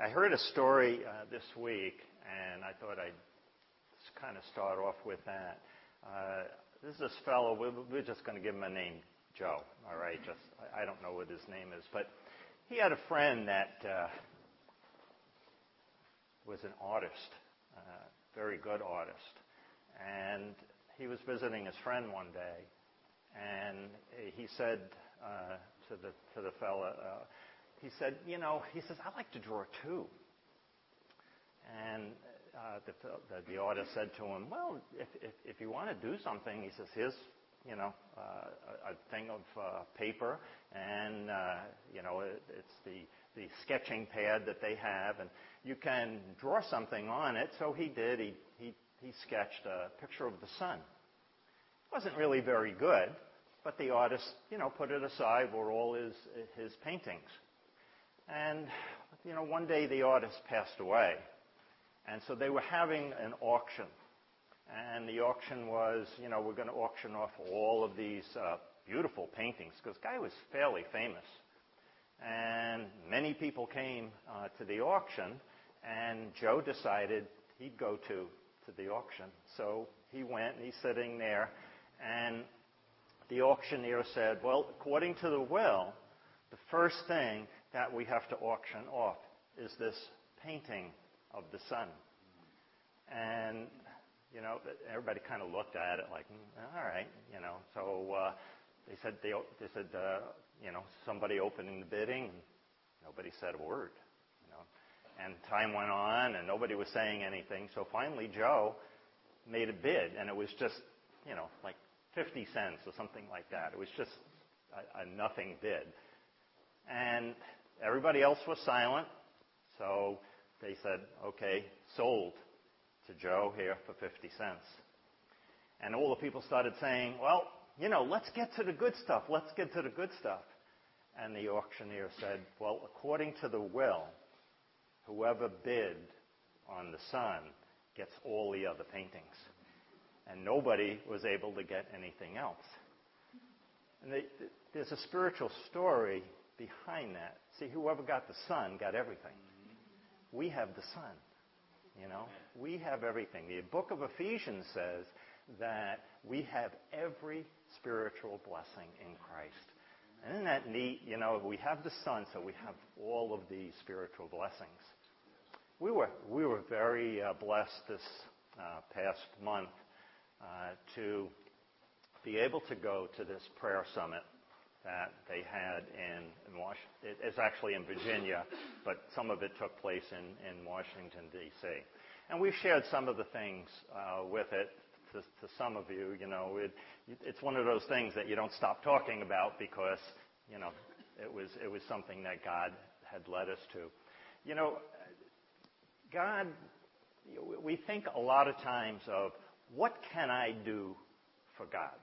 I heard a story uh, this week, and I thought I'd kind of start off with that. Uh, this is this fellow. We're, just going to give him a name, Joe. All right, just I don't know what his name is, but he had a friend that uh, was an artist, uh, very good artist, and he was visiting his friend one day, and he said uh, to the to the fella, uh, he said, you know, he says, I like to draw too. And uh, the, the, the artist said to him, well, if, if, if you want to do something, he says, here's, you know, uh, a, a thing of uh, paper, and, uh, you know, it, it's the, the sketching pad that they have, and you can draw something on it. So he did. He, he, he sketched a picture of the sun. It wasn't really very good, but the artist, you know, put it aside were all his, his paintings. And, you know, one day the artist passed away. And so they were having an auction. And the auction was, you know, we're going to auction off all of these uh, beautiful paintings because the guy was fairly famous. And many people came uh, to the auction, and Joe decided he'd go to, to the auction. So he went, and he's sitting there, and the auctioneer said, well, according to the will, the first thing that we have to auction off is this painting of the sun. And, you know, everybody kind of looked at it like, mm, all right, you know. So uh, they said, they, they said uh, you know, somebody opening the bidding, nobody said a word, you know. And time went on, and nobody was saying anything. So finally, Joe made a bid, and it was just, you know, like 50 cents or something like that. It was just a, a nothing bid. And everybody else was silent, so they said, okay, sold to Joe here for 50 cents. And all the people started saying, well, you know, let's get to the good stuff. Let's get to the good stuff. And the auctioneer said, well, according to the will, whoever bid on the sun gets all the other paintings. And nobody was able to get anything else. And there's a spiritual story behind that. See, whoever got the sun got everything. We have the sun. You know, we have everything. The book of Ephesians says that we have every spiritual blessing in Christ. And isn't that neat? You know, we have the sun, so we have all of these spiritual blessings. We were, we were very uh, blessed this uh, past month uh, to be able to go to this prayer summit that they had in, in Washington. It's actually in Virginia, but some of it took place in, in Washington, D.C. And we've shared some of the things uh, with it to, some of you. You know, it, it's one of those things that you don't stop talking about because, you know, it was, it was something that God had led us to. You know, God, we think a lot of times of what can I do for God?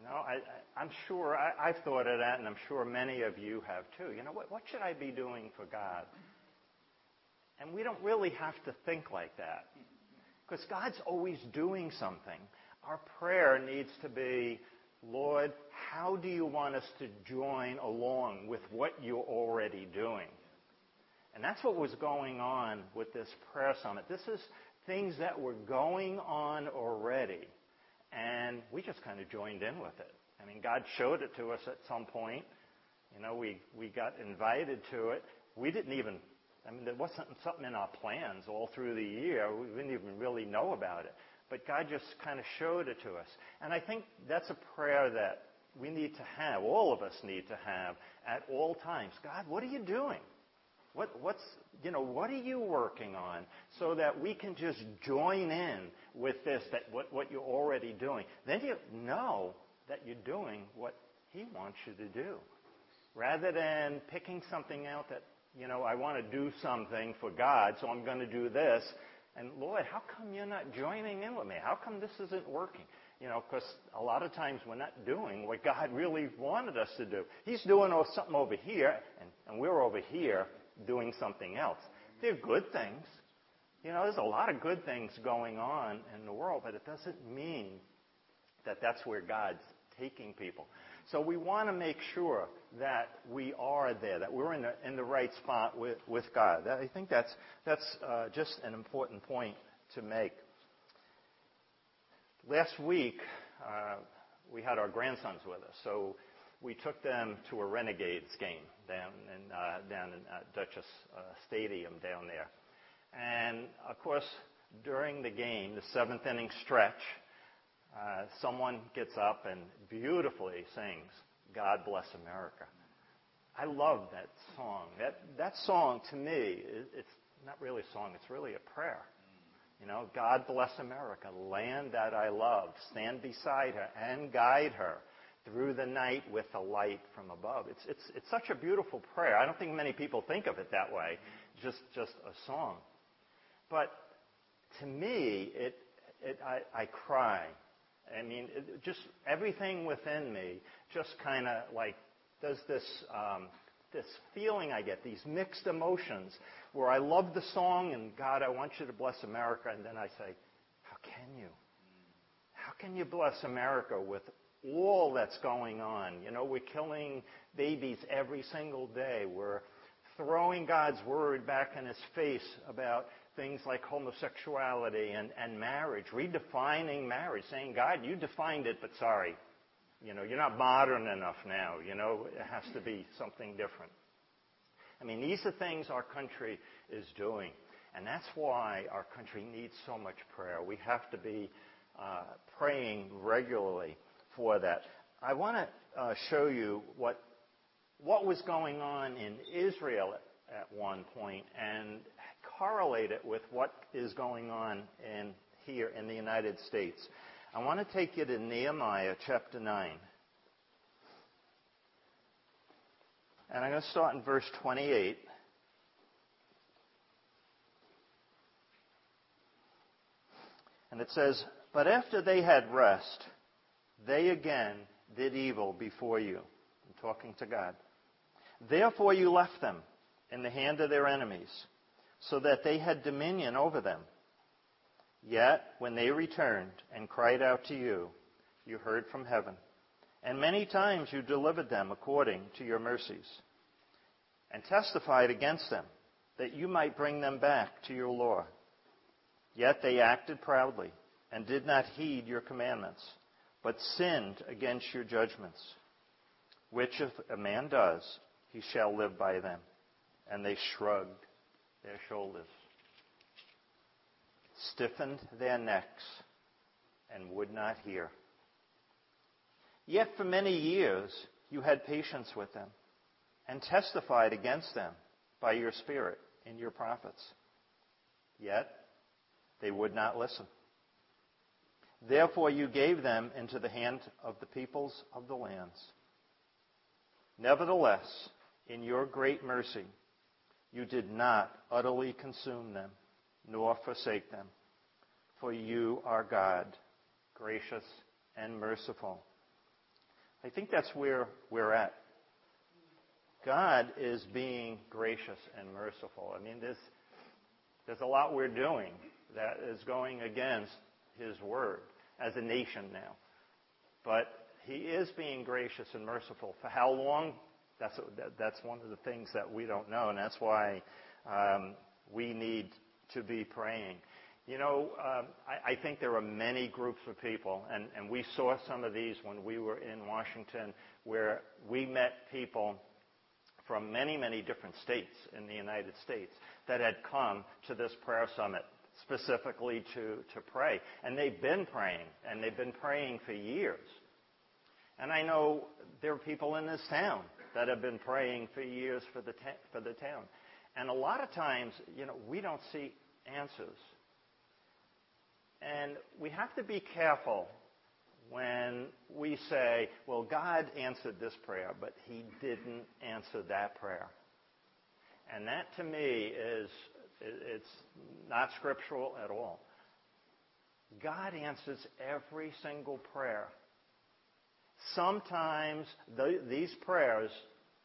You know, I, I, am sure I've thought of that, and I'm sure many of you have too. You know, what, what should I be doing for God? And we don't really have to think like that. Because God's always doing something. Our prayer needs to be, Lord, how do you want us to join along with what you're already doing? And that's what was going on with this prayer summit. This is things that were going on already. And we just kind of joined in with it. I mean, God showed it to us at some point. You know, we, we got invited to it. We didn't even, I mean, there wasn't something in our plans all through the year. We didn't even really know about it. But God just kind of showed it to us. And I think that's a prayer that we need to have, all of us need to have at all times. God, what are you doing? What, what's, you know, what are you working on so that we can just join in with this, that what, you're already doing? Then you know that you're doing what he wants you to do. Rather than picking something out that, you know, I want to do something for God, so I'm going to do this. And Lord, how come you're not joining in with me? How come this isn't working? You know, because a lot of times we're not doing what God really wanted us to do. He's doing something over here, and we're over here doing something else. They're good things. You know, there's a lot of good things going on in the world, but it doesn't mean that that's where God's taking people. So we want to make sure that we are there, that we're in the, in the right spot with, with God. I think that's, that's uh, just an important point to make. Last week, uh, we had our grandsons with us, so we took them to a Renegades game down in, uh, uh, Dutchess uh, Stadium down there. And of course, during the game, the seventh inning stretch, someone gets up and beautifully sings, God Bless America. I love that song. That, that song, to me, it's not really a song, it's really a prayer. You know, God bless America, land that I love. Stand beside her and guide her through the night with a light from above. It's, it's, it's such a beautiful prayer. I don't think many people think of it that way, just, just a song. But to me, it, it, I, I cry. I mean, it, just everything within me just kind of like does this, um, this feeling I get, these mixed emotions where I love the song and God, I want you to bless America. And then I say, how can you? How can you bless America with all that's going on? You know, we're killing babies every single day. We're throwing God's word back in his face about things like homosexuality and, and marriage, redefining marriage, saying, God, you defined it, but sorry. You know, you're not modern enough now. You know, it has to be something different. I mean, these are things our country is doing. And that's why our country needs so much prayer. We have to be uh, praying regularly that. I want to uh, show you what, what was going on in Israel at, one point and correlate it with what is going on in, here in the United States. I want to take you to Nehemiah chapter 9. And I'm going to start in verse 28. And it says, But after they had rest, they again did evil before you. I'm talking to God. Therefore you left them in the hand of their enemies so that they had dominion over them. Yet, when they returned and cried out to you, you heard from heaven. And many times you delivered them according to your mercies, and testified against them, that you might bring them back to your law. Yet they acted proudly, and did not heed your commandments, but sinned against your judgments. Which if a man does, he shall live by them. And they shrugged their shoulders, stiffened their necks, and would not hear. Yet for many years you had patience with them and testified against them by your Spirit in your prophets. Yet they would not listen. Therefore you gave them into the hand of the peoples of the lands. Nevertheless, in your great mercy, you did not utterly consume them, nor forsake them. For you are God, gracious and merciful. I think that's where we're at. God is being gracious and merciful. I mean, there's, there's a lot we're doing that is going against His Word as a nation now. But He is being gracious and merciful. For how long? That's, that's one of the things that we don't know, and that's why um, we need to be praying. You know, um, I, I think there are many groups of people, and, and we saw some of these when we were in Washington, where we met people from many, many different states in the United States that had come to this prayer summit specifically to, pray. And they've been praying, and they've been praying for years. And I know there are people in this town that have been praying for years for the, ta- for the town. And a lot of times, you know, we don't see answers. And we have to be careful when we say, well, God answered this prayer, but he didn't answer that prayer. And that to me is, it's not scriptural at all. God answers every single prayer. Sometimes the, these prayers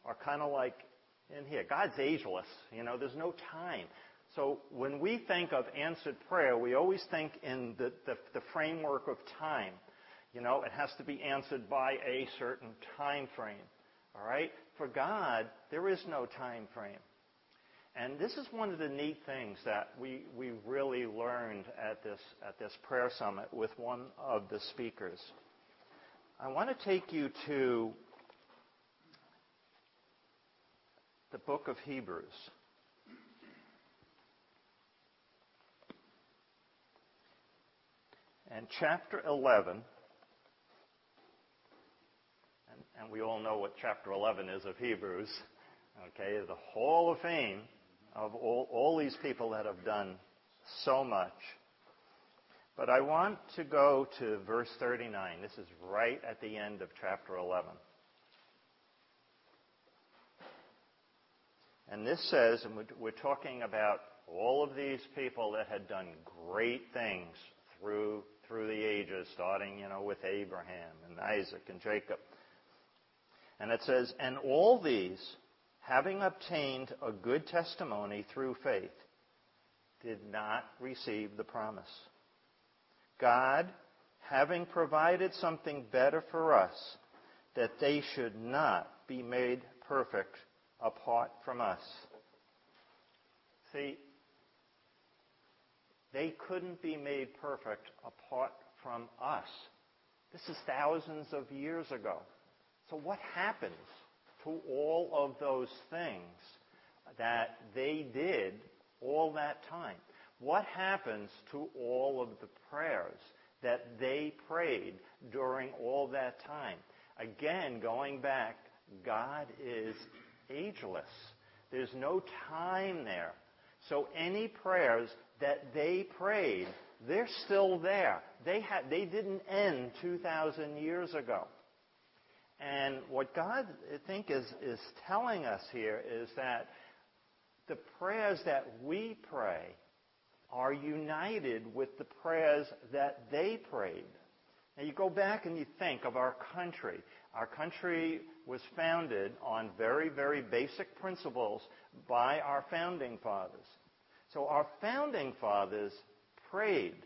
are kind of like in here. God's ageless. You know, there's no time. So when we think of answered prayer, we always think in the, the, the framework of time. You know, it has to be answered by a certain time frame. All right? For God, there is no time frame. And this is one of the neat things that we, really learned at this, at this prayer summit with one of the speakers. I want to take you to the book of Hebrews. And chapter 11, and, and we all know what chapter 11 is of Hebrews, okay, the Hall of Fame of all, all these people that have done so much. But I want to go to verse 39. This is right at the end of chapter 11. And this says, and we're talking about all of these people that had done great things through through the ages, starting, you know, with Abraham and Isaac and Jacob. And it says, and all these, having obtained a good testimony through faith, did not receive the promise. God, having provided something better for us, that they should not be made perfect apart from us. See, they couldn't be made perfect apart from us. This is thousands of years ago. So what happens to all of those things that they did all that time? What happens to all of the prayers that they prayed during all that time? Again, going back, God is ageless. There's no time there. So any prayers that they prayed, they're still there. They, had, they didn't end 2,000 years ago. And what God, I think, is, is telling us here is that the prayers that we pray are united with the prayers that they prayed. Now you go back and you think of our country. Our country was founded on very, very basic principles by our founding fathers. So our founding fathers prayed.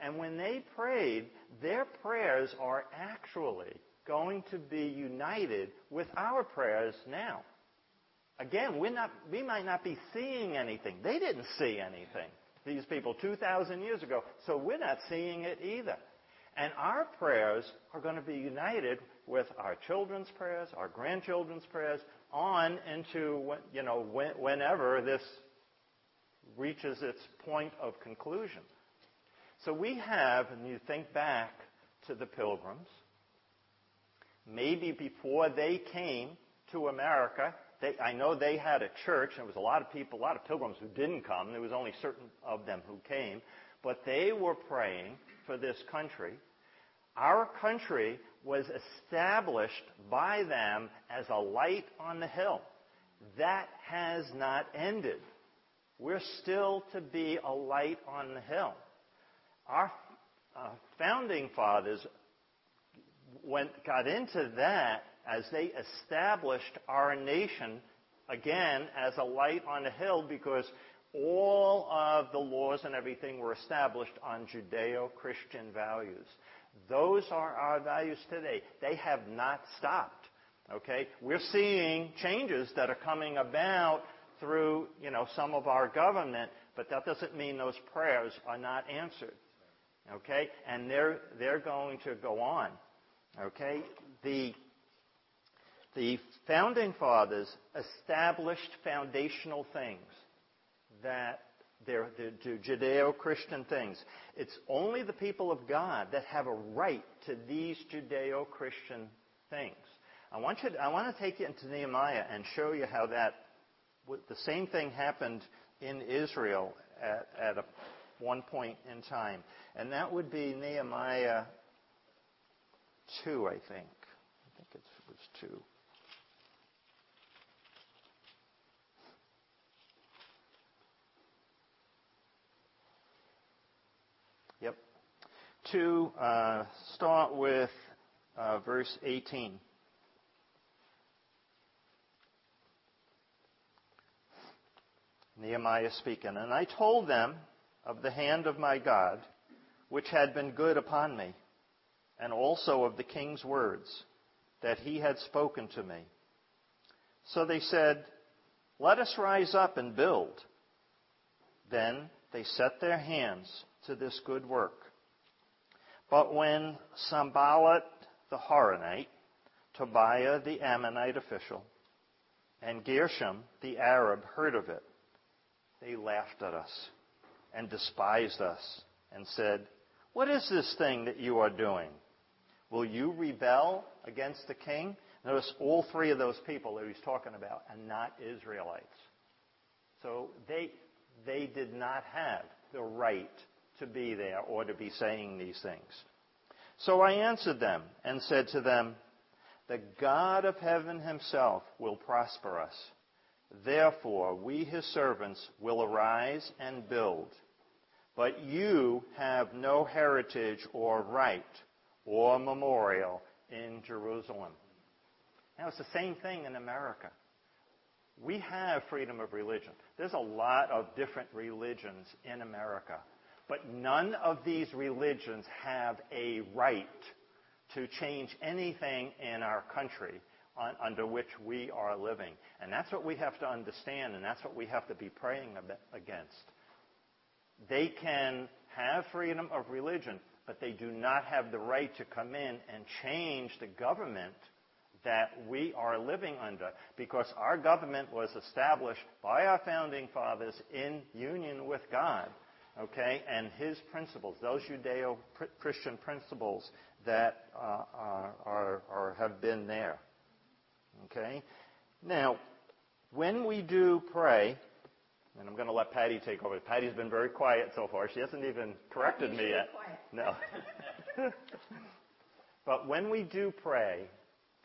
And when they prayed, their prayers are actually going to be united with our prayers now. Again, we're not, we might not be seeing anything. They didn't see anything, these people, 2,000 years ago. So we're not seeing it either. And our prayers are going to be united with our children's prayers, our grandchildren's prayers, on into, you know, whenever this reaches its point of conclusion. So we have, and you think back to the pilgrims, maybe before they came to America, they, I know they had a church, and there was a lot of people, a lot of pilgrims who didn't come. There was only certain of them who came. But they were praying for this country. Our country was established by them as a light on the hill. That has not ended. We're still to be a light on the hill. Our uh, founding fathers went, got into that as they established our nation again as a light on the hill because all of the laws and everything were established on Judeo-Christian values. Those are our values today. They have not stopped. Okay? We're seeing changes that are coming about through, you know, some of our government, but that doesn't mean those prayers are not answered. Okay? And they're, they're going to go on. Okay? The, the founding fathers established foundational things that they're, Judeo-Christian things. It's only the people of God that have a right to these Judeo-Christian things. I want, to, I want to take you into Nehemiah and show you how that the same thing happened in Israel at, one point in time. And that would be Nehemiah 2, I think. I think it was 2. Yep. 2, uh, start with uh, verse 18. Nehemiah speaking. And I told them of the hand of my God, which had been good upon me, and also of the king's words that he had spoken to me. So they said, Let us rise up and build. Then they set their hands to this good work. But when Sanballat the Horonite, Tobiah the Ammonite official, and Geshem the Arab heard of it, they laughed at us and despised us and said, What is this thing that you are doing? Will you rebel against the king? Notice all three of those people that he's talking about are not Israelites. So they, they did not have the right to be there or to be saying these things. So I answered them and said to them, The God of heaven himself will prosper us. Therefore, we his servants will arise and build. But you have no heritage or right or memorial in Jerusalem. Now, it's the same thing in America. We have freedom of religion. There's a lot of different religions in America. But none of these religions have a right to change anything in our country on, under which we are living. And that's what we have to understand, and that's what we have to be praying against. They can have freedom of religion, but they do not have the right to come in and change the government that we are living under because our government was established by our founding fathers in union with God, okay, and His principles, those Judeo Christian principles that uh, are, are, have been there. Okay? Now, when we do pray, and I'm going to let Patty take over. Patty's been very quiet so far. She hasn't even corrected me yet. No. but when we do pray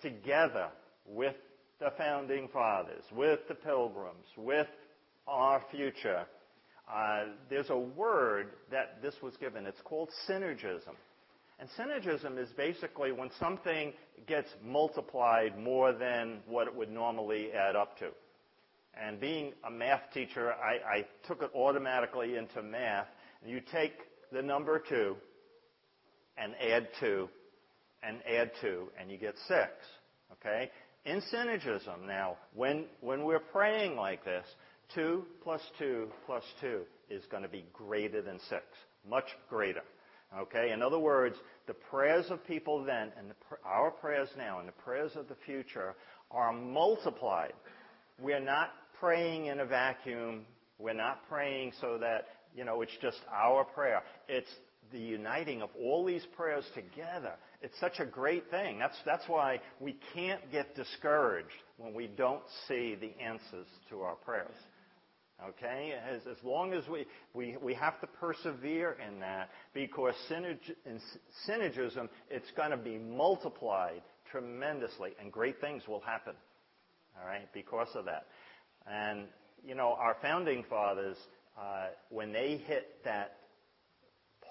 together with the founding fathers, with the pilgrims, with our future, uh, there's a word that this was given. It's called synergism. And synergism is basically when something gets multiplied more than what it would normally add up to. And being a math teacher, I, took it automatically into math. You take the number 2 and add 2 and add 2, and you get 6. Okay? In synergism, now, when, when we're praying like this, 2 plus 2 plus 2 is going to be greater than 6. Much greater. Okay? In other words, the prayers of people then and our prayers now and the prayers of the future are multiplied. We're not praying in a vacuum. We're not praying so that, you know, it's just our prayer. It's the uniting of all these prayers together. It's such a great thing. That's, that's why we can't get discouraged when we don't see the answers to our prayers. Okay? As, as long as we, we, we have to persevere in that because synerg, synergism, it's going to be multiplied tremendously and great things will happen. All right? Because of that. And, you know, our founding fathers, uh, when they hit that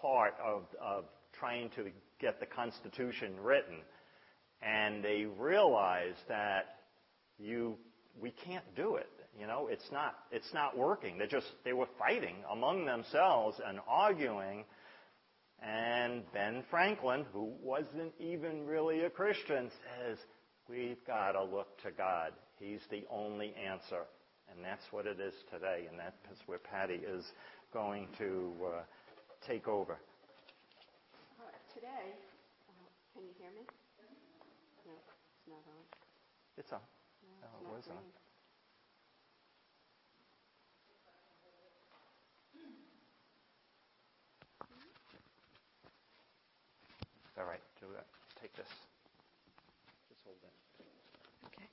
part of, of trying to get the Constitution written, and they realized that you, we can't do it. You know, it's not, it's not working. They just, they were fighting among themselves and arguing. And Ben Franklin, who wasn't even really a Christian, says, we've got to look to God. He's the only answer. And that's what it is today, and that's where Patty is going to uh, take over. Uh, today, uh, can you hear me? No, it's not on. It's on. No, oh, it was on. All right, do that. Take this. Just hold that. Okay.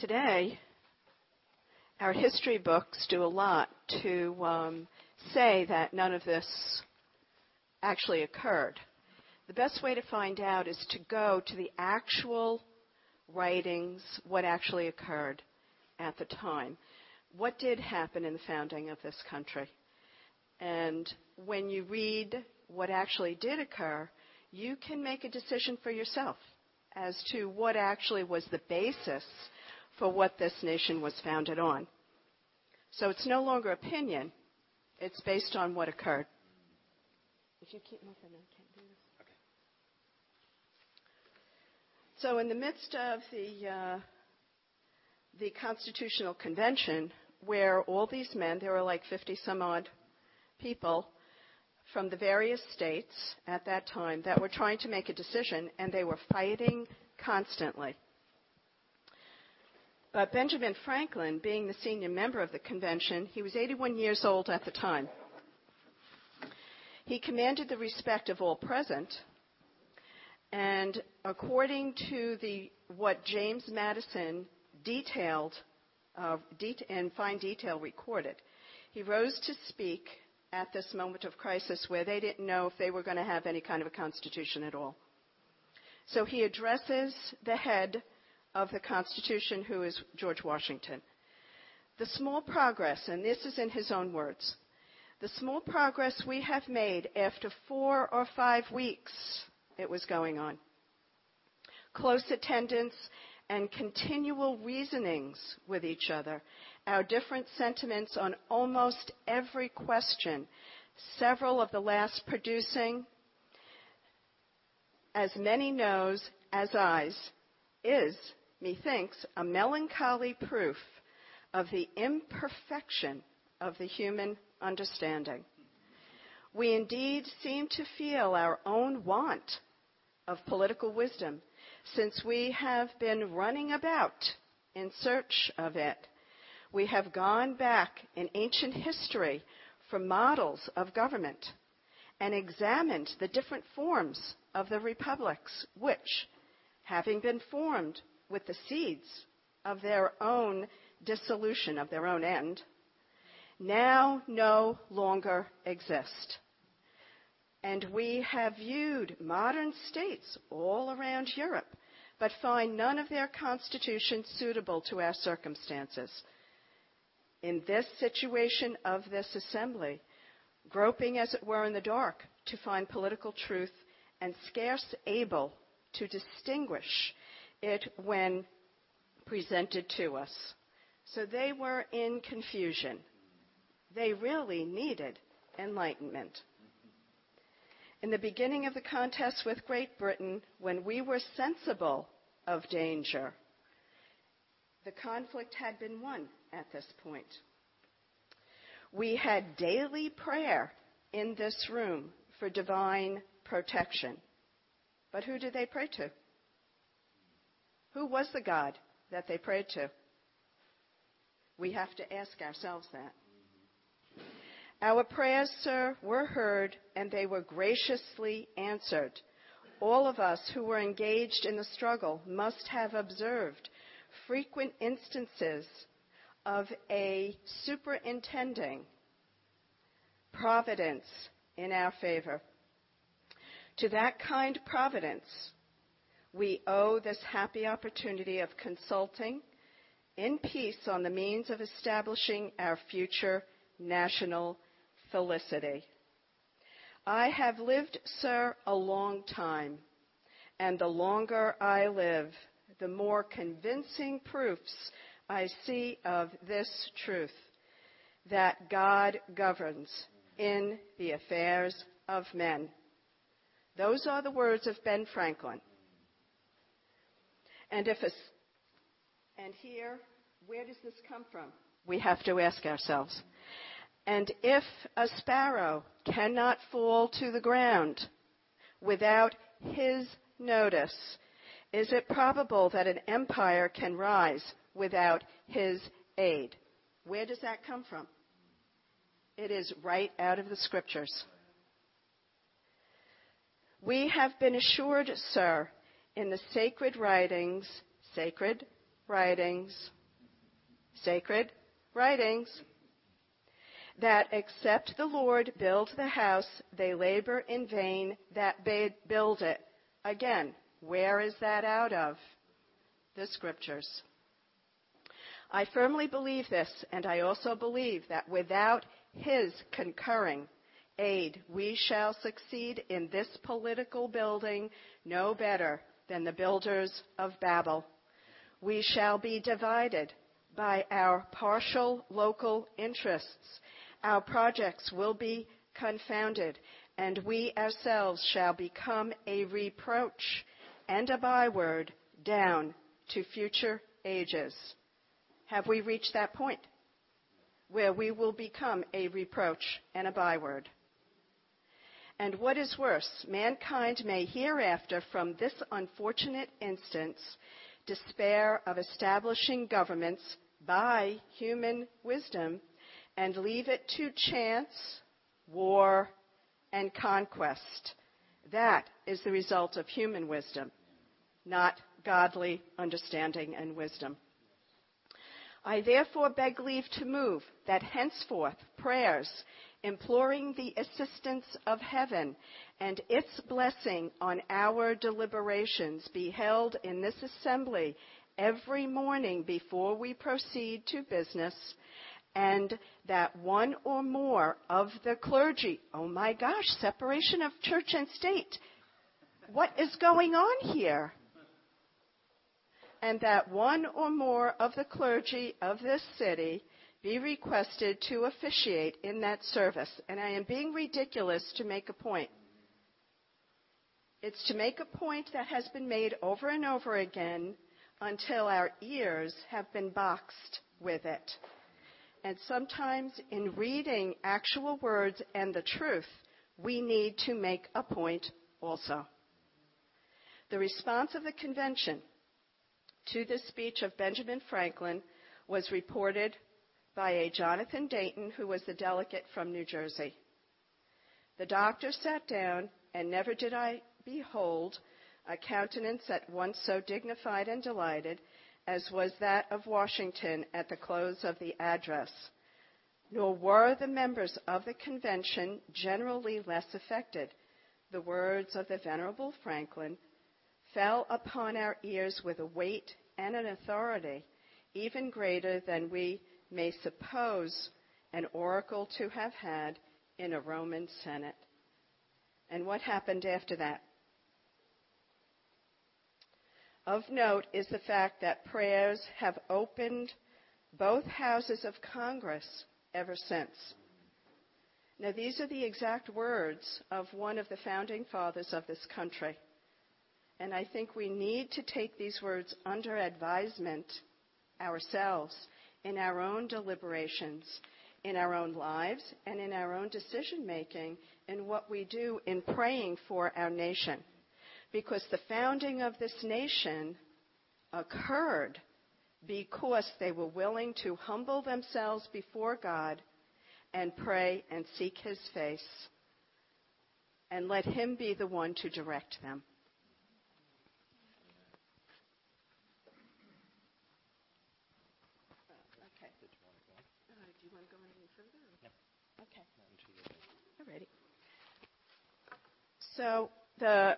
Today, our history books do a lot to um, say that none of this actually occurred. The best way to find out is to go to the actual writings, what actually occurred at the time. What did happen in the founding of this country? And when you read what actually did occur, you can make a decision for yourself as to what actually was the basis for what this nation was founded on. So it's no longer opinion, It's based on what occurred. If you keep moving, I can't do this. Okay. So, in the midst of the uh, the Constitutional Convention, where all these men, there were like 50 some odd people from the various states at that time that were trying to make a decision, and they were fighting constantly. But Benjamin Franklin, being the senior member of the convention, he was 81 years old at the time. He commanded the respect of all present, and according to the, what James Madison detailed uh, det- in fine detail recorded, he rose to speak at this moment of crisis where they didn't know if they were going to have any kind of a constitution at all. So he addresses the head of the Constitution, who is George Washington. The small progress, and this is in his own words, the small progress we have made after four or five weeks it was going on. Close attendance and continual reasonings with each other, our different sentiments on almost every question, several of the last producing as many noes as ayes, is, methinks, a melancholy proof of the imperfection of the human understanding. We indeed seem to feel our own want of political wisdom, since we have been running about in search of it. We have gone back in ancient history for models of government and examined the different forms of the republics, which, having been formed with the seeds of their own dissolution, of their own end, now no longer exist. And we have viewed modern states all around Europe, but find none of their constitutions suitable to our circumstances. In this situation of this assembly, groping as it were in the dark to find political truth and scarce able to distinguish it when presented to us. So they were in confusion. They really needed enlightenment. In the beginning of the contest with Great Britain, when we were sensible of danger, the conflict had been won at this point. We had daily prayer in this room for divine protection. But who did they pray to? Who was the God that they prayed to? We have to ask ourselves that. Our prayers, sir, were heard and they were graciously answered. All of us who were engaged in the struggle must have observed frequent instances of a superintending providence in our favor. To that kind providence, we owe this happy opportunity of consulting in peace on the means of establishing our future national felicity. I have lived, sir, a long time, and the longer I live, the more convincing proofs I see of this truth that God governs in the affairs of men. Those are the words of Ben Franklin. And if a, and here, where does this come from? We have to ask ourselves. And if a sparrow cannot fall to the ground without his notice, is it probable that an empire can rise without his aid? Where does that come from? It is right out of the scriptures. We have been assured, sir, in the sacred writings, sacred writings, sacred writings, that except the Lord build the house, they labor in vain that build it. Again, where is that out of? The scriptures. I firmly believe this, and I also believe that without his concurring aid, we shall succeed in this political building no better than the builders of Babel. We shall be divided by our partial local interests our projects will be confounded, and we ourselves shall become a reproach and a byword down to future ages. Have we reached that point where we will become a reproach and a byword? And what is worse, mankind may hereafter, from this unfortunate instance, despair of establishing governments by human wisdom and leave it to chance, war, and conquest. That is the result of human wisdom, not godly understanding and wisdom. I therefore beg leave to move that henceforth prayers imploring the assistance of heaven and its blessing on our deliberations be held in this assembly every morning before we proceed to business and that one or more of the clergy, oh my gosh, separation of church and state. What is going on here? And that one or more of the clergy of this city be requested to officiate in that service. And I am being ridiculous to make a point. It's to make a point that has been made over and over again until our ears have been boxed with it. And sometimes in reading actual words and the truth, we need to make a point also. The response of the convention to this speech of Benjamin Franklin was reported by a Jonathan Dayton, who was the delegate from New Jersey. The doctor sat down, and never did I behold a countenance at once so dignified and delighted as was that of Washington at the close of the address. Nor were the members of the convention generally less affected. The words of the Venerable Franklin fell upon our ears with a weight and an authority even greater than we may suppose an oracle to have had in a Roman Senate. And what happened after that? Of note is the fact that prayers have opened both houses of Congress ever since. Now, these are the exact words of one of the founding fathers of this country. And I think we need to take these words under advisement ourselves in our own deliberations, in our own lives, and in our own decision making in what we do in praying for our nation. Because the founding of this nation occurred because they were willing to humble themselves before God and pray and seek His face and let Him be the one to direct them. The uh,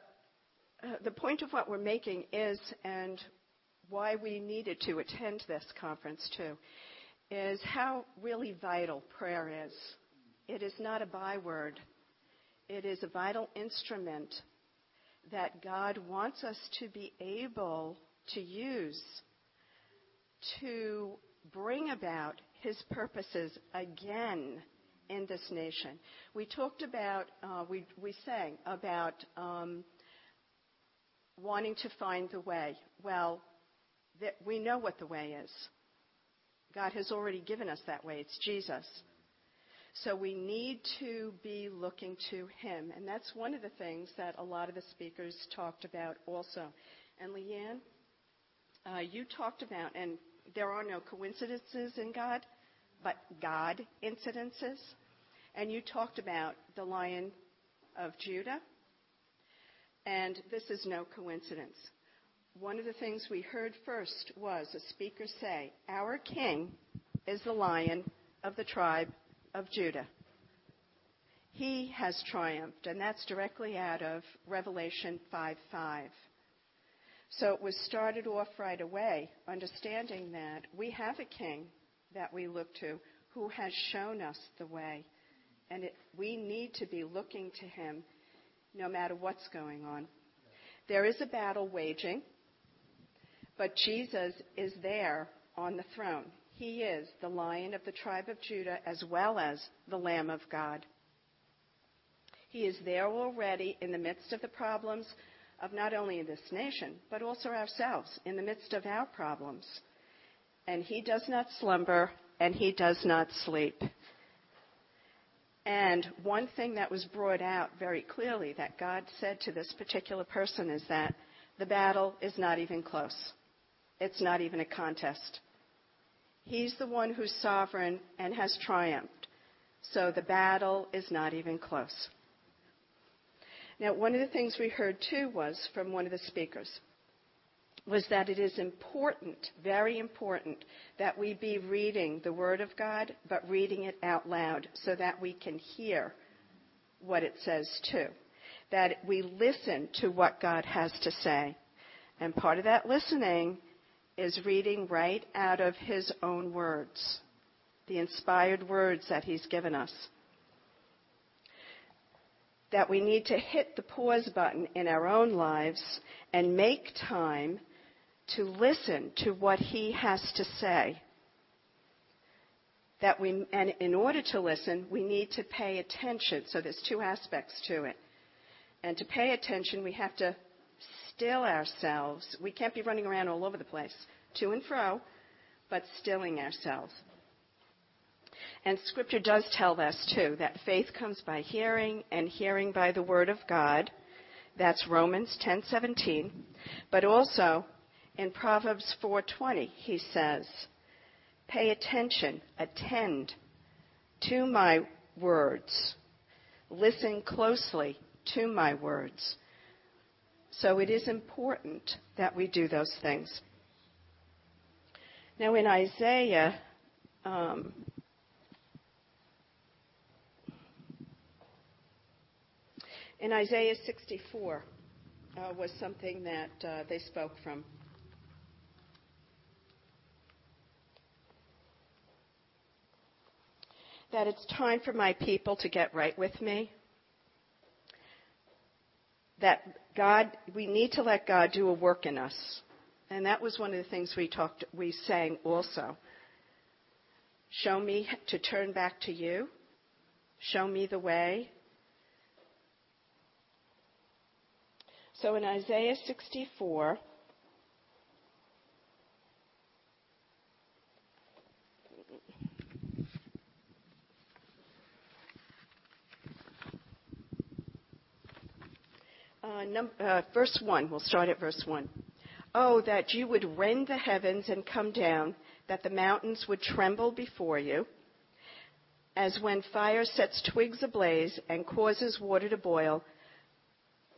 the point of what we're making is, and why we needed to attend this conference too, is how really vital prayer is. It is not a byword. It is a vital instrument that God wants us to be able to use to bring about his purposes again in this nation. We talked about, uh, we, we sang about um, wanting to find the way. Well, th- we know what the way is. God has already given us that way. It's Jesus. So we need to be looking to Him. And that's one of the things that a lot of the speakers talked about also. And Leanne, uh, you talked about, and there are no coincidences in God, but God incidences. And you talked about the Lion of Judah and this is no coincidence. One of the things we heard first was a speaker say, Our king is the lion of the tribe of Judah. He has triumphed, and that's directly out of Revelation 5 5. So it was started off right away, understanding that we have a king that we look to who has shown us the way. And it, we need to be looking to him no matter what's going on. There is a battle waging, but Jesus is there on the throne. He is the lion of the tribe of Judah as well as the Lamb of God. He is there already in the midst of the problems of not only this nation, but also ourselves, in the midst of our problems. And He does not slumber and He does not sleep. And one thing that was brought out very clearly that God said to this particular person is that the battle is not even close. It's not even a contest. He's the one who's sovereign and has triumphed. So the battle is not even close. Now, one of the things we heard too was from one of the speakers was that it is important, very important, that we be reading the Word of God, but reading it out loud so that we can hear what it says too. That we listen to what God has to say. And part of that listening is reading right out of His own words, the inspired words that He's given us. That we need to hit the pause button in our own lives and make time to listen to what he has to say. That we, and in order to listen, we need to pay attention. So there's two aspects to it. And to pay attention, we have to still ourselves. We can't be running around all over the place, to and fro, but stilling ourselves. And scripture does tell us too that faith comes by hearing and hearing by the word of God. That's Romans 10:17. But also in Proverbs 4:20, he says, "Pay attention, attend to my words. Listen closely to my words." So it is important that we do those things. Now in Isaiah, um, in Isaiah 64 uh, was something that uh, they spoke from. That it's time for my people to get right with me. That God, we need to let God do a work in us. And that was one of the things we talked, we sang also. Show me to turn back to you. Show me the way. So in Isaiah 64, Uh, num- uh, verse 1. We'll start at verse 1. Oh, that you would rend the heavens and come down, that the mountains would tremble before you, as when fire sets twigs ablaze and causes water to boil.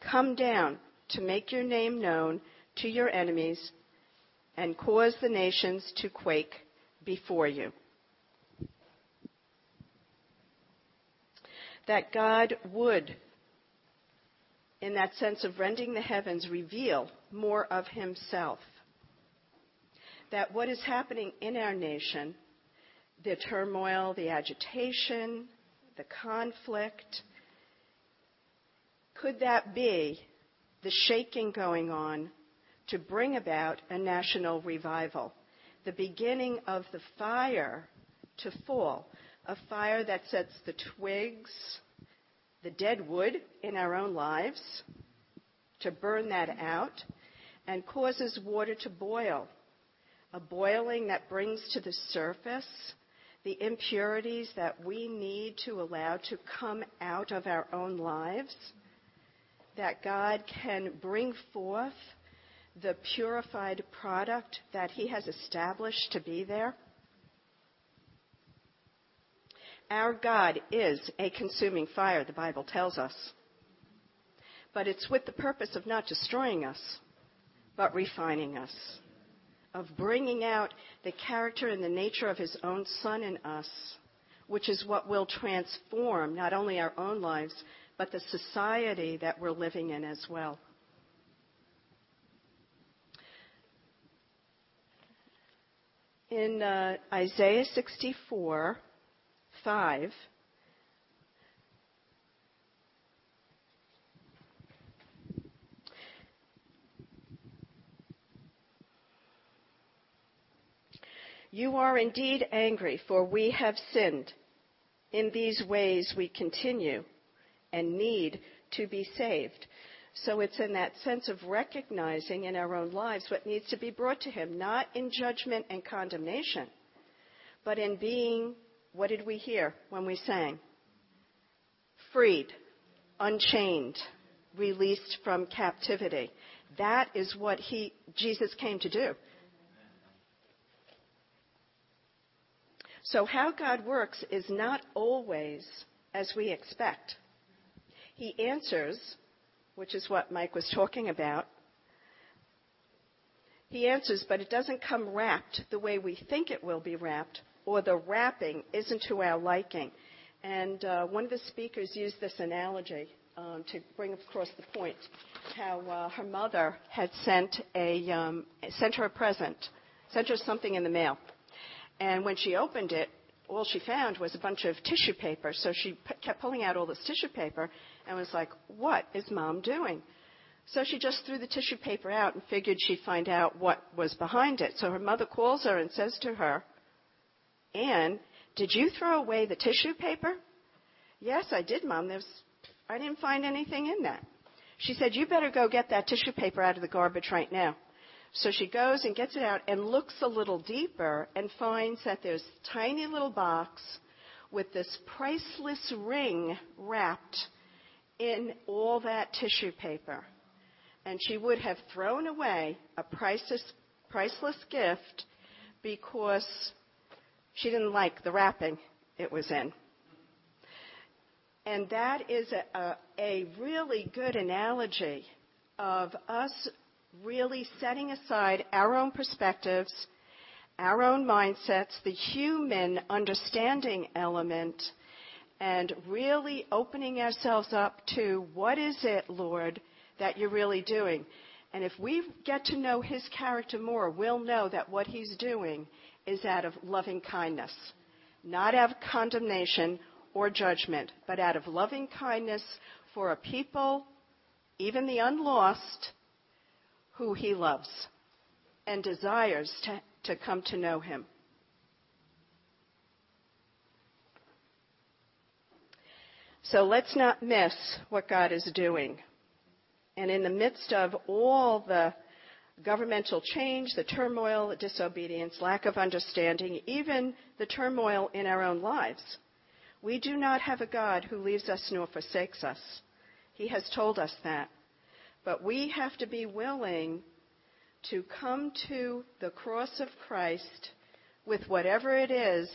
Come down to make your name known to your enemies and cause the nations to quake before you. That God would in that sense of rending the heavens, reveal more of himself. That what is happening in our nation, the turmoil, the agitation, the conflict, could that be the shaking going on to bring about a national revival? The beginning of the fire to fall, a fire that sets the twigs, the dead wood in our own lives, to burn that out, and causes water to boil. A boiling that brings to the surface the impurities that we need to allow to come out of our own lives, that God can bring forth the purified product that He has established to be there. Our God is a consuming fire, the Bible tells us. But it's with the purpose of not destroying us, but refining us, of bringing out the character and the nature of His own Son in us, which is what will transform not only our own lives, but the society that we're living in as well. In uh, Isaiah 64, 5. You are indeed angry, for we have sinned. In these ways we continue and need to be saved. So it's in that sense of recognizing in our own lives what needs to be brought to Him, not in judgment and condemnation, but in being, what did we hear when we sang? Freed, unchained, released from captivity. That is what he, Jesus came to do. So how God works is not always as we expect. He answers, which is what Mike was talking about. He answers, but it doesn't come wrapped the way we think it will be wrapped, or the wrapping isn't to our liking. And uh, one of the speakers used this analogy um, to bring across the point how uh, her mother had sent a um, sent her a present, sent her something in the mail, and when she opened it, all she found was a bunch of tissue paper. So she p- kept pulling out all this tissue paper and was like, "What is mom doing?" So she just threw the tissue paper out and figured she'd find out what was behind it. So her mother calls her and says to her, "Anne, did you throw away the tissue paper?" Yes, I did, mom. There's I didn't find anything in that. She said, You better go get that tissue paper out of the garbage right now. So she goes and gets it out and looks a little deeper and finds that there's a tiny little box with this priceless ring wrapped in all that tissue paper. And she would have thrown away a priceless, priceless gift because she didn't like the wrapping it was in. And that is a, a, a really good analogy of us really setting aside our own perspectives, our own mindsets, the human understanding element, and really opening ourselves up to what is it, Lord, that you're really doing. And if we get to know his character more, we'll know that what he's doing is out of loving kindness, not out of condemnation or judgment, but out of loving kindness for a people, even the unlost, who he loves and desires to, to come to know him. So let's not miss what God is doing. And in the midst of all the governmental change, the turmoil, disobedience, lack of understanding, even the turmoil in our own lives, we do not have a God who leaves us nor forsakes us. He has told us that. But we have to be willing to come to the cross of Christ with whatever it is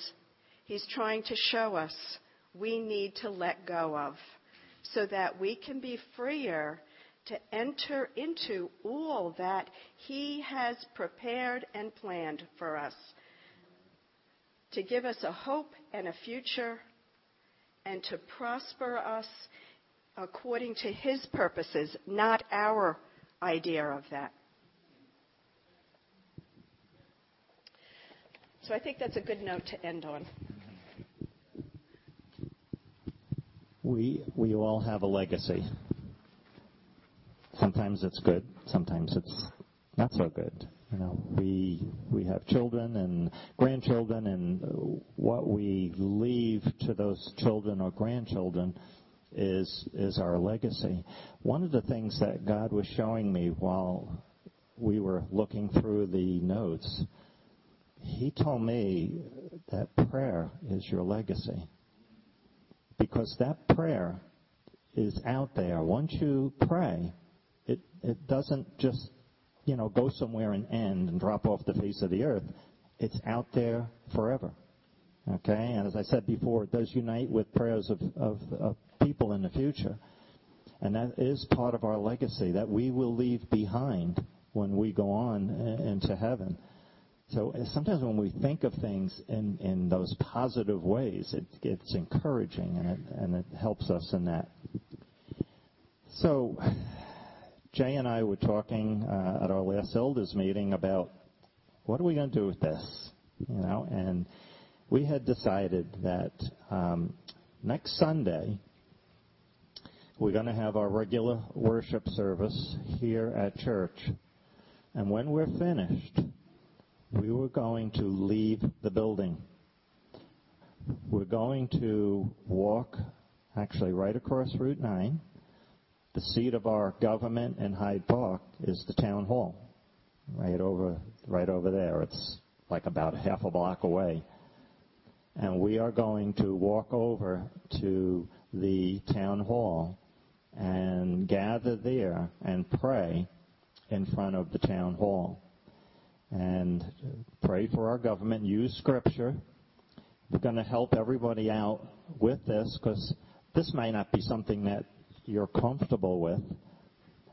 He's trying to show us we need to let go of so that we can be freer to enter into all that He has prepared and planned for us. To give us a hope and a future and to prosper us according to His purposes, not our idea of that. So I think that's a good note to end on. We, we all have a legacy. Sometimes it's good, sometimes it's not so good. You know, we we have children and grandchildren, and what we leave to those children or grandchildren is is our legacy. One of the things that God was showing me while we were looking through the notes, He told me that prayer is your legacy because that prayer is out there. Once you pray, it it doesn't just you know, go somewhere and end and drop off the face of the earth. It's out there forever. Okay? And as I said before, it does unite with prayers of, of, of people in the future. And that is part of our legacy that we will leave behind when we go on into heaven. So uh, sometimes when we think of things in, in those positive ways, it, it's encouraging and it, and it helps us in that. So Jay and I were talking uh, at our last elders meeting about what are we going to do with this, you know, and we had decided that um, next Sunday we're going to have our regular worship service here at church, and when we're finished, we were going to leave the building. We're going to walk actually right across Route 9. The seat of our government in Hyde Park is the town hall, right over, right over there. It's like about half a block away. And we are going to walk over to the town hall and gather there and pray in front of the town hall and pray for our government, use scripture. We're going to help everybody out with this because this may not be something that you're comfortable with.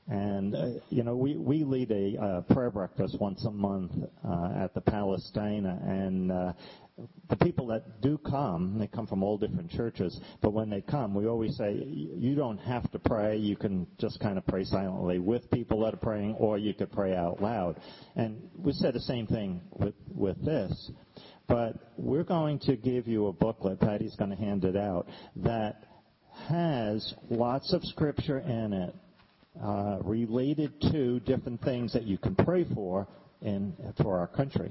And, uh, you know, we, we lead a uh, prayer breakfast once a month uh, at the Palestina, and the people that do come, they come from all different churches, but when they come, we always say, you don't have to pray. You can just kind of pray silently with people that are praying, or you could pray out loud. And we said the same thing with, with this. But we're going to give you a booklet, Patty's going to hand it out, that has lots of scripture in it uh, related to different things that you can pray for in, for our country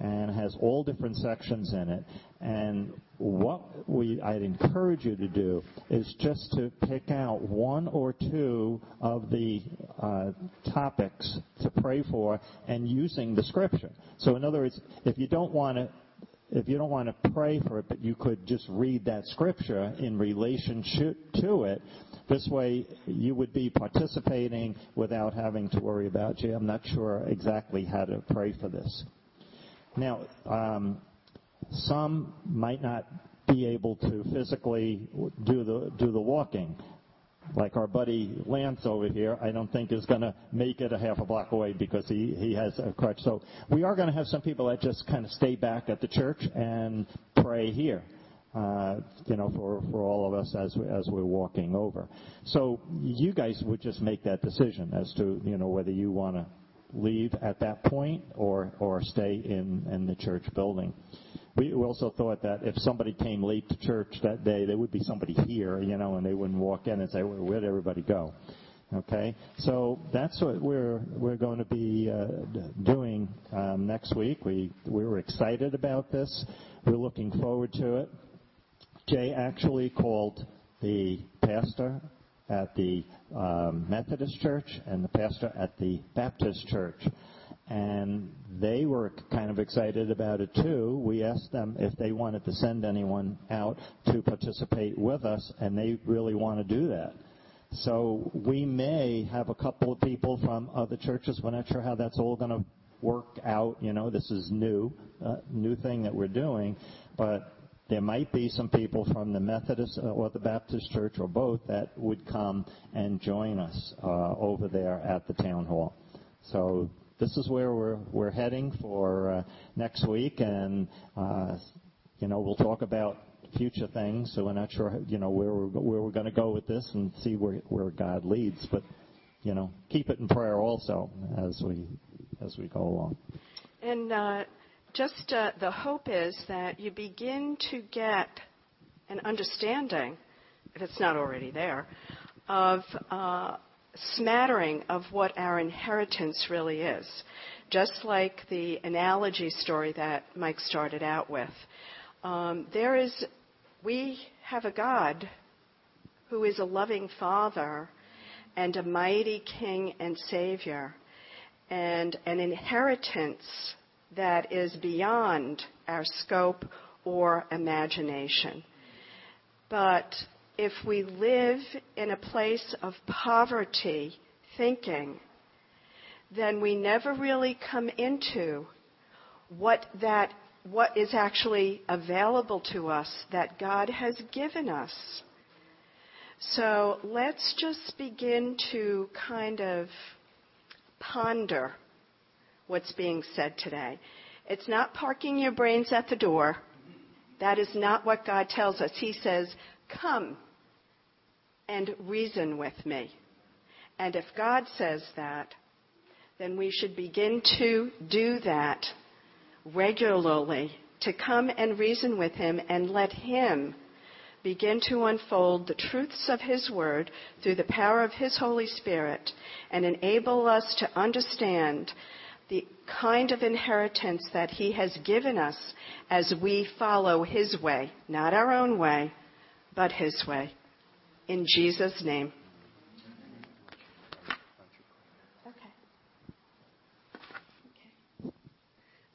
and has all different sections in it. And what we, I'd encourage you to do is just to pick out one or two of the uh, topics to pray for and using the scripture. So in other words, if you don't want to if you don't want to pray for it, but you could just read that scripture in relationship to it, this way you would be participating without having to worry about, gee, I'm not sure exactly how to pray for this. Now, um, some might not be able to physically do the do the walking. Like our buddy Lance over here, I don't think is going to make it a half a block away because he he has a crutch. So we are going to have some people that just kind of stay back at the church and pray here. Uh, you know, for, for all of us as, we, as we're walking over. So you guys would just make that decision as to, you know, whether you want to leave at that point or, or stay in, in the church building. We also thought that if somebody came late to church that day, there would be somebody here, you know, and they wouldn't walk in and say, well, where'd everybody go? Okay, so that's what we're we're going to be uh, doing um, next week. We we were excited about this. We're looking forward to it. Jay actually called the pastor at the um, Methodist church and the pastor at the Baptist church. And they were kind of excited about it too. We asked them if they wanted to send anyone out to participate with us, and they really want to do that. So we may have a couple of people from other churches. We're not sure how that's all going to work out. You know, this is new, uh, new thing that we're doing, but there might be some people from the Methodist uh, or the Baptist church or both that would come and join us uh, over there at the town hall. So this is where we're heading for uh, next week, and uh, you know we'll talk about future things. So we're not sure you know where we're going to go with this and see where God leads, but you know keep it in prayer also as we as we go along. And uh, just the hope is that you begin to get an understanding, if it's not already there, of smattering of what our inheritance really is. Just like the analogy story that Mike started out with. Um, there is, we have a God who is a loving Father and a mighty King and Savior and an inheritance that is beyond our scope or imagination. But if we live in a place of poverty thinking, then we never really come into what that what is actually available to us that God has given us. So let's just begin to kind of ponder what's being said today. It's not parking your brains at the door. That is not what God tells us. He says, Come and reason with me. And if God says that, then we should begin to do that regularly, to come and reason with Him and let Him begin to unfold the truths of His Word through the power of His Holy Spirit and enable us to understand the kind of inheritance that He has given us as we follow His way, not our own way, but His way. In Jesus' name. Okay.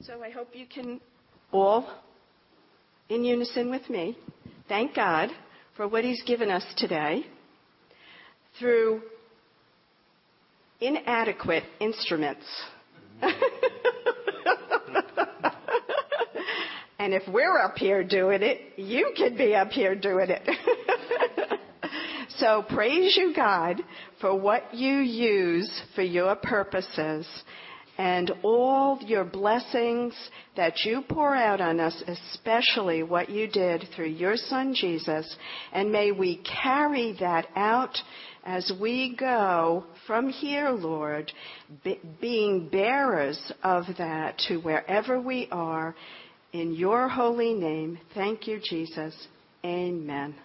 So I hope you can all, in unison with me, thank God for what He's given us today through inadequate instruments. and if we're up here doing it, you can be up here doing it. so praise you, God, for what you use for your purposes and all your blessings that you pour out on us, especially what you did through your son Jesus. And may we carry that out as we go from here, Lord, be, being bearers of that to wherever we are. In your holy name, thank you, Jesus. Amen.